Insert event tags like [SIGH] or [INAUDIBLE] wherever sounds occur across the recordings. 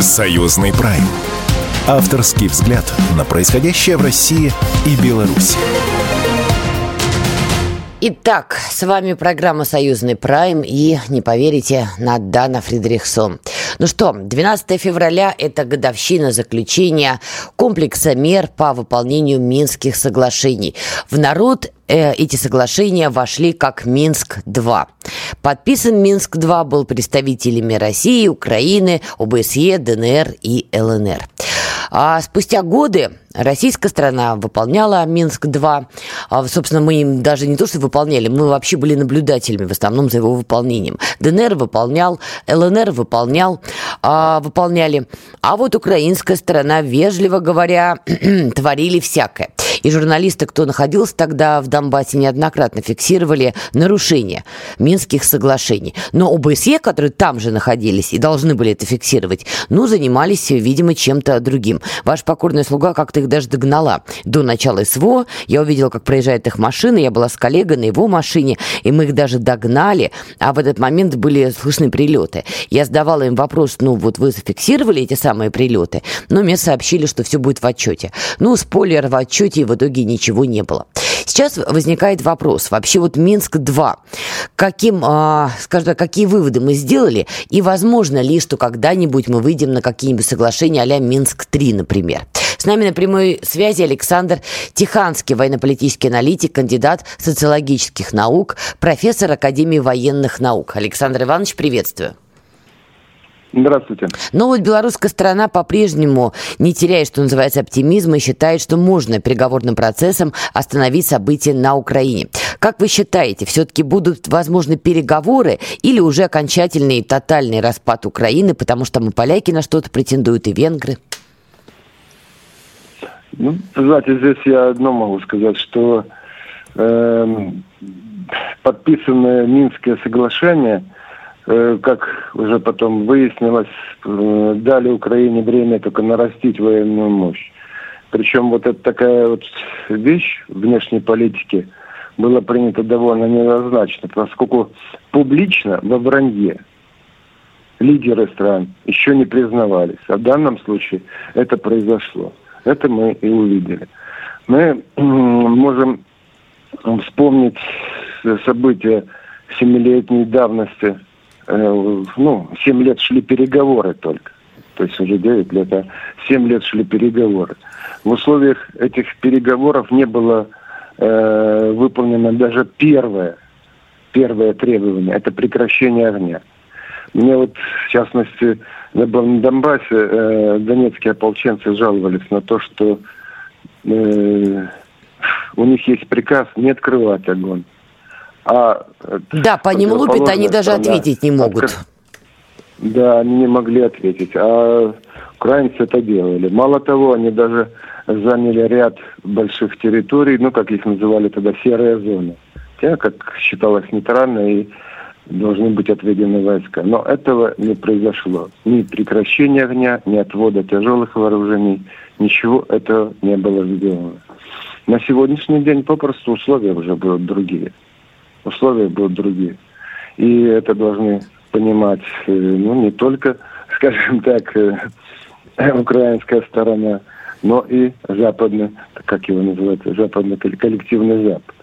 Союзный прайм. Авторский взгляд на происходящее в России и Беларуси. Итак, с вами программа «Союзный прайм» и, не поверите, Надана Фридрихсон. Ну что, 12 февраля – это годовщина заключения комплекса мер по выполнению Минских соглашений. В народ э, эти соглашения вошли как Минск-2. Подписан Минск-2 был представителями России, Украины, ОБСЕ, ДНР и ЛНР. А спустя годы российская страна выполняла Минск-2. А, собственно, мы им даже не то, что выполняли, мы вообще были наблюдателями в основном за его выполнением. ДНР выполнял, ЛНР выполнял, а, выполняли. А вот украинская сторона, вежливо говоря, [CLEARS THROAT] творили всякое. И журналисты, кто находился тогда в Донбассе, неоднократно фиксировали нарушения Минских соглашений. Но ОБСЕ, которые там же находились и должны были это фиксировать, ну, занимались, видимо, чем-то другим. Ваш покорная слуга как-то их даже догнала. До начала СВО я увидела, как проезжает их машина, я была с коллегой на его машине, и мы их даже догнали, а в этот момент были слышны прилеты. Я задавала им вопрос, ну, вот вы зафиксировали эти самые прилеты? Но мне сообщили, что все будет в отчете. Ну, спойлер, в отчете в итоге ничего не было. Сейчас возникает вопрос. Вообще вот Минск-2. Каким, а, скажем так, какие выводы мы сделали? И возможно ли, что когда-нибудь мы выйдем на какие-нибудь соглашения а-ля Минск-3, например? С нами на прямой связи Александр Тиханский, военно-политический аналитик, кандидат социологических наук, профессор Академии военных наук. Александр Иванович, приветствую. Здравствуйте. Но вот белорусская сторона по-прежнему не теряет, что называется, оптимизма и считает, что можно переговорным процессом остановить события на Украине. Как вы считаете, все-таки будут возможны переговоры или уже окончательный и тотальный распад Украины, потому что мы поляки на что-то претендуют и венгры? Ну, знаете, здесь я одно могу сказать, что э, подписанное Минское соглашение – Э, как уже потом выяснилось, э, дали Украине время только нарастить военную мощь. Причем вот это такая вот вещь внешней политики была принята довольно неоднозначно, поскольку публично во вранье лидеры стран еще не признавались. А в данном случае это произошло. Это мы и увидели. Мы можем вспомнить события семилетней давности Э, ну, 7 лет шли переговоры только. То есть уже 9 лет, а 7 лет шли переговоры. В условиях этих переговоров не было э, выполнено даже первое, первое требование. Это прекращение огня. Мне вот, в частности, на Донбассе э, донецкие ополченцы жаловались на то, что э, у них есть приказ не открывать огонь. А да, по ним лупят, они даже ответить не могут. Да, они не могли ответить. А украинцы это делали. Мало того, они даже заняли ряд больших территорий, ну, как их называли тогда, серая зона. Те, как считалось, нейтрально и должны быть отведены войска. Но этого не произошло. Ни прекращения огня, ни отвода тяжелых вооружений, ничего этого не было сделано. На сегодняшний день попросту условия уже будут другие условия будут другие. И это должны понимать, э, ну, не только, [LAUGHS] скажем так, э, украинская сторона, но и западный, как его называют, западный коллективный Запад.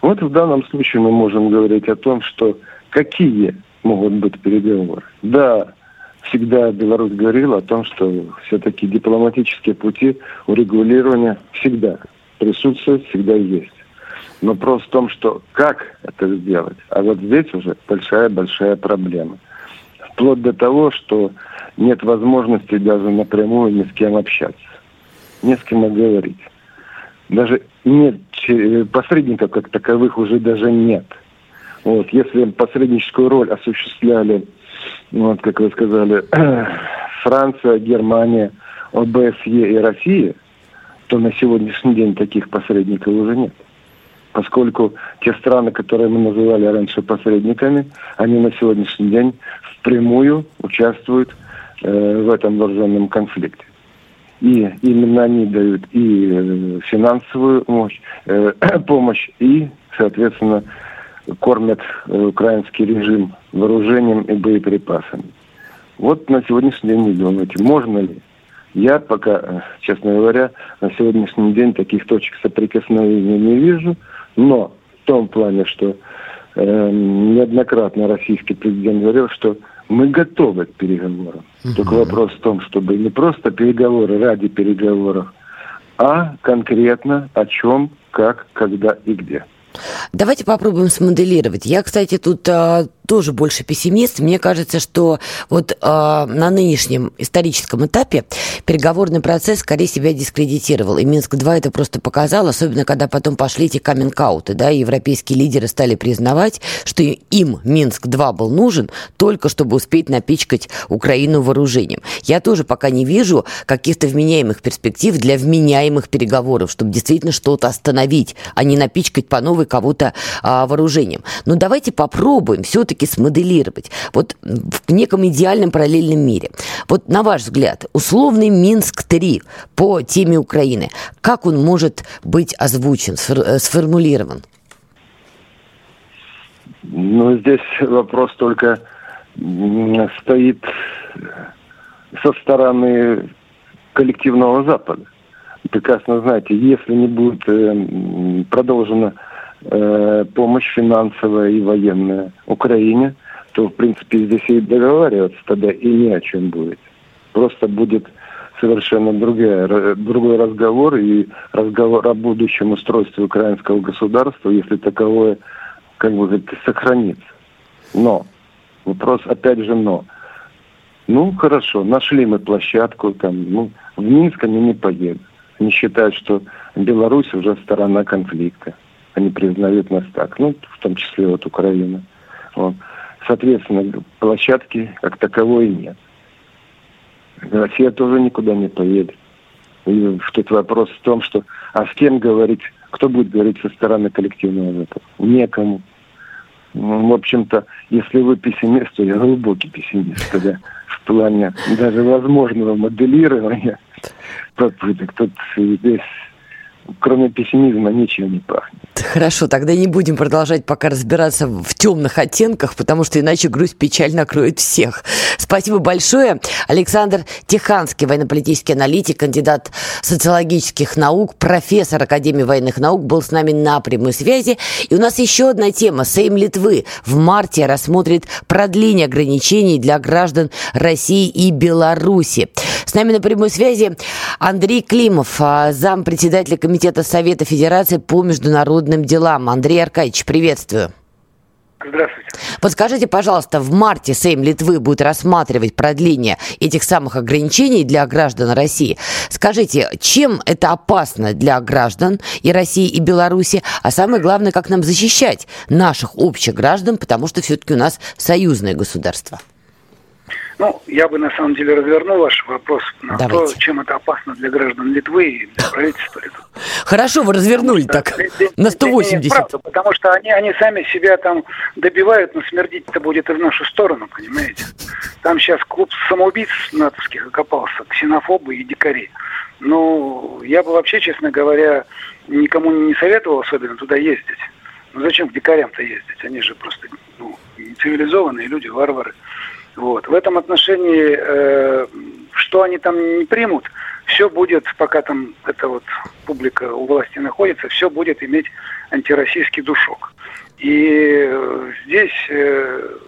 Вот в данном случае мы можем говорить о том, что какие могут быть переговоры. Да, всегда Беларусь говорила о том, что все-таки дипломатические пути урегулирования всегда присутствуют, всегда есть. Вопрос в том, что как это сделать. А вот здесь уже большая-большая проблема. Вплоть до того, что нет возможности даже напрямую ни с кем общаться. Не с кем говорить. Даже нет посредников как таковых уже даже нет. Вот, если посредническую роль осуществляли, вот, как вы сказали, [CLEARS THROAT] Франция, Германия, ОБСЕ и Россия, то на сегодняшний день таких посредников уже нет поскольку те страны, которые мы называли раньше посредниками, они на сегодняшний день впрямую участвуют э, в этом вооруженном конфликте. И именно они дают и э, финансовую мощь, э, [CLEARS THROAT] помощь, и, соответственно, кормят э, украинский режим вооружением и боеприпасами. Вот на сегодняшний день не думаете, можно ли. Я пока, э, честно говоря, на сегодняшний день таких точек соприкосновения не вижу, но в том плане, что э, неоднократно российский президент говорил, что мы готовы к переговорам. Угу. Только вопрос в том, чтобы не просто переговоры ради переговоров, а конкретно о чем, как, когда и где. Давайте попробуем смоделировать. Я, кстати, тут а, тоже больше пессимист. Мне кажется, что вот а, на нынешнем историческом этапе переговорный процесс скорее себя дискредитировал. И Минск-2 это просто показал, особенно когда потом пошли эти каминг-ауты, да, европейские лидеры стали признавать, что им Минск-2 был нужен только чтобы успеть напичкать Украину вооружением. Я тоже пока не вижу каких-то вменяемых перспектив для вменяемых переговоров, чтобы действительно что-то остановить, а не напичкать по новой кого-то а, вооружением. Но давайте попробуем все-таки смоделировать вот в неком идеальном параллельном мире. Вот на ваш взгляд, условный Минск-3 по теме Украины, как он может быть озвучен, э, сформулирован? Ну, здесь вопрос только стоит со стороны коллективного Запада. Прекрасно знаете, если не будет э, продолжено э, помощь финансовая и военная Украине, то, в принципе, здесь и договариваться тогда и ни о чем будет. Просто будет совершенно другая, другой разговор и разговор о будущем устройстве украинского государства, если таковое, как бы сохранится. Но, вопрос опять же но. Ну, хорошо, нашли мы площадку, там, ну, в Минск они не поедут. Они считают, что Беларусь уже сторона конфликта они признают нас так, ну, в том числе вот Украина. Вот. Соответственно, площадки как таковой нет. Россия тоже никуда не поедет. И тут вопрос в том, что а с кем говорить, кто будет говорить со стороны коллективного Запада? Некому. Ну, в общем-то, если вы пессимист, то я глубокий пессимист, когда в плане даже возможного моделирования попыток. Тут здесь кроме пессимизма ничем не пахнет. Хорошо, тогда не будем продолжать пока разбираться в темных оттенках, потому что иначе грусть печаль накроет всех. Спасибо большое. Александр Тиханский, военно-политический аналитик, кандидат социологических наук, профессор Академии военных наук, был с нами на прямой связи. И у нас еще одна тема. Сейм Литвы в марте рассмотрит продление ограничений для граждан России и Беларуси. С нами на прямой связи Андрей Климов, а, зампредседателя Комитета Совета Федерации по международным делам. Андрей Аркадьевич, приветствую. Здравствуйте. Подскажите, пожалуйста, в марте Сейм Литвы будет рассматривать продление этих самых ограничений для граждан России. Скажите, чем это опасно для граждан и России, и Беларуси? А самое главное, как нам защищать наших общих граждан, потому что все-таки у нас союзное государство. Ну, я бы на самом деле развернул ваш вопрос на Давайте. то, чем это опасно для граждан Литвы и для правительства Литвы. Хорошо, вы развернули так на 180. Правда, потому что они, они сами себя там добивают, но смердить-то будет и в нашу сторону, понимаете? Там сейчас клуб самоубийц натовских окопался, ксенофобы и дикари. Ну, я бы вообще, честно говоря, никому не советовал особенно туда ездить. Ну зачем к дикарям-то ездить? Они же просто ну, цивилизованные люди, варвары. Вот. В этом отношении, э, что они там не примут, все будет, пока там эта вот публика у власти находится, все будет иметь антироссийский душок. И э, здесь э,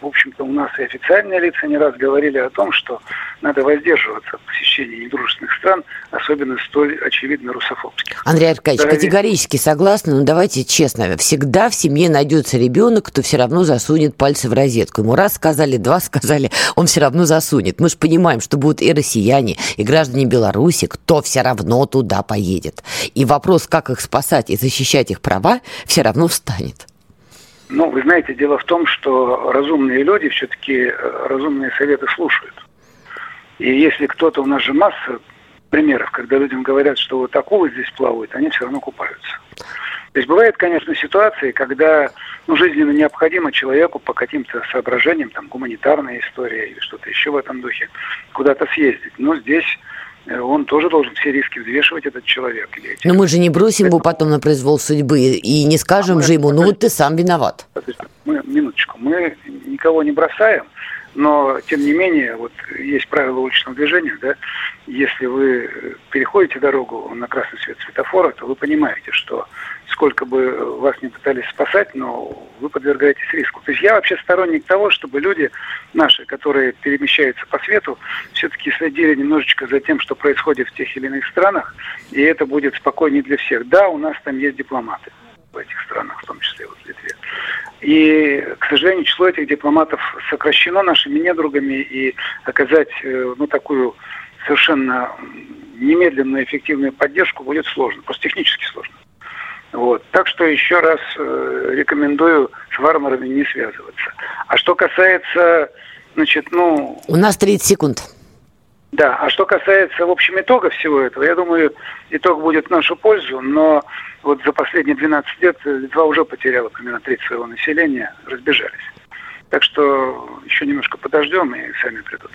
в общем-то, у нас и официальные лица не раз говорили о том, что надо воздерживаться от посещения недружественных стран, особенно столь очевидно русофобских. Андрей Аркадьевич, Здоровее. категорически согласна, но давайте честно, всегда в семье найдется ребенок, кто все равно засунет пальцы в розетку. Ему раз сказали, два [LAUGHS] сказали, он все равно засунет. Мы же понимаем, что будут и россияне, и граждане Беларуси, кто все равно туда поедет. И вопрос, как их спасать и защищать их права, все равно встанет. Ну, вы знаете, дело в том, что разумные люди все-таки э, разумные советы слушают. И если кто-то, у нас же масса примеров, когда людям говорят, что вот акулы здесь плавают, они все равно купаются. То есть бывают, конечно, ситуации, когда ну, жизненно необходимо человеку по каким-то соображениям, там, гуманитарная история или что-то еще в этом духе, куда-то съездить. Но здесь Э, он тоже должен все риски взвешивать, этот человек. Но мы же не бросим его потом на произвол судьбы и не скажем а же ему, ну вот ты сам виноват. Мы, минуточку, мы никого не бросаем, Но, тем не менее, вот есть правила уличного движения, да, если вы переходите дорогу на красный свет светофора, то вы понимаете, что сколько бы вас не пытались спасать, но вы подвергаетесь риску. То есть я вообще сторонник того, чтобы люди наши, которые перемещаются по свету, все-таки следили немножечко за тем, что происходит в тех или иных странах, и это будет спокойнее для всех. Да, у нас там есть дипломаты в этих странах, в том числе вот. И, к сожалению, число этих дипломатов сокращено нашими недругами, и оказать э, ну, такую совершенно немедленную эффективную поддержку будет сложно, просто технически сложно. Вот. Так что еще раз э, рекомендую с варварами не связываться. А что касается, значит, ну... У нас 30 секунд. Да, а что касается, в общем, итога всего этого, я думаю, итог будет в нашу пользу, но вот за последние 12 лет Литва уже потеряла примерно треть своего населения, разбежались. Так что еще немножко подождем и сами придут.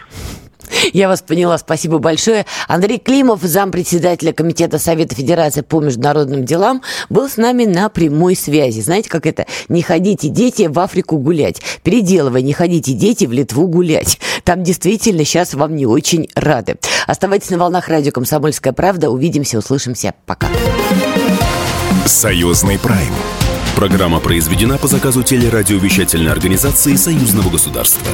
Я вас поняла, спасибо большое. Андрей Климов, зампредседателя Комитета Совета Федерации по международным делам, был с нами на прямой связи. Знаете, как это? Не ходите, дети, в Африку гулять. Переделывай, не ходите, дети, в Литву гулять. Там действительно сейчас вам не очень рады. Оставайтесь на волнах радио «Комсомольская правда». Увидимся, услышимся. Пока. Союзный прайм. Программа произведена по заказу телерадиовещательной организации Союзного государства.